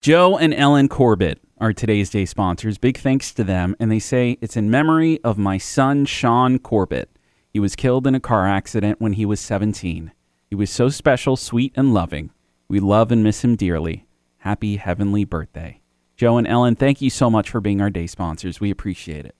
Joe and Ellen Corbett are today's day sponsors. Big thanks to them. And they say it's in memory of my son, Sean Corbett. He was killed in a car accident when he was 17. He was so special, sweet, and loving. We love and miss him dearly. Happy heavenly birthday. Joe and Ellen, thank you so much for being our day sponsors. We appreciate it.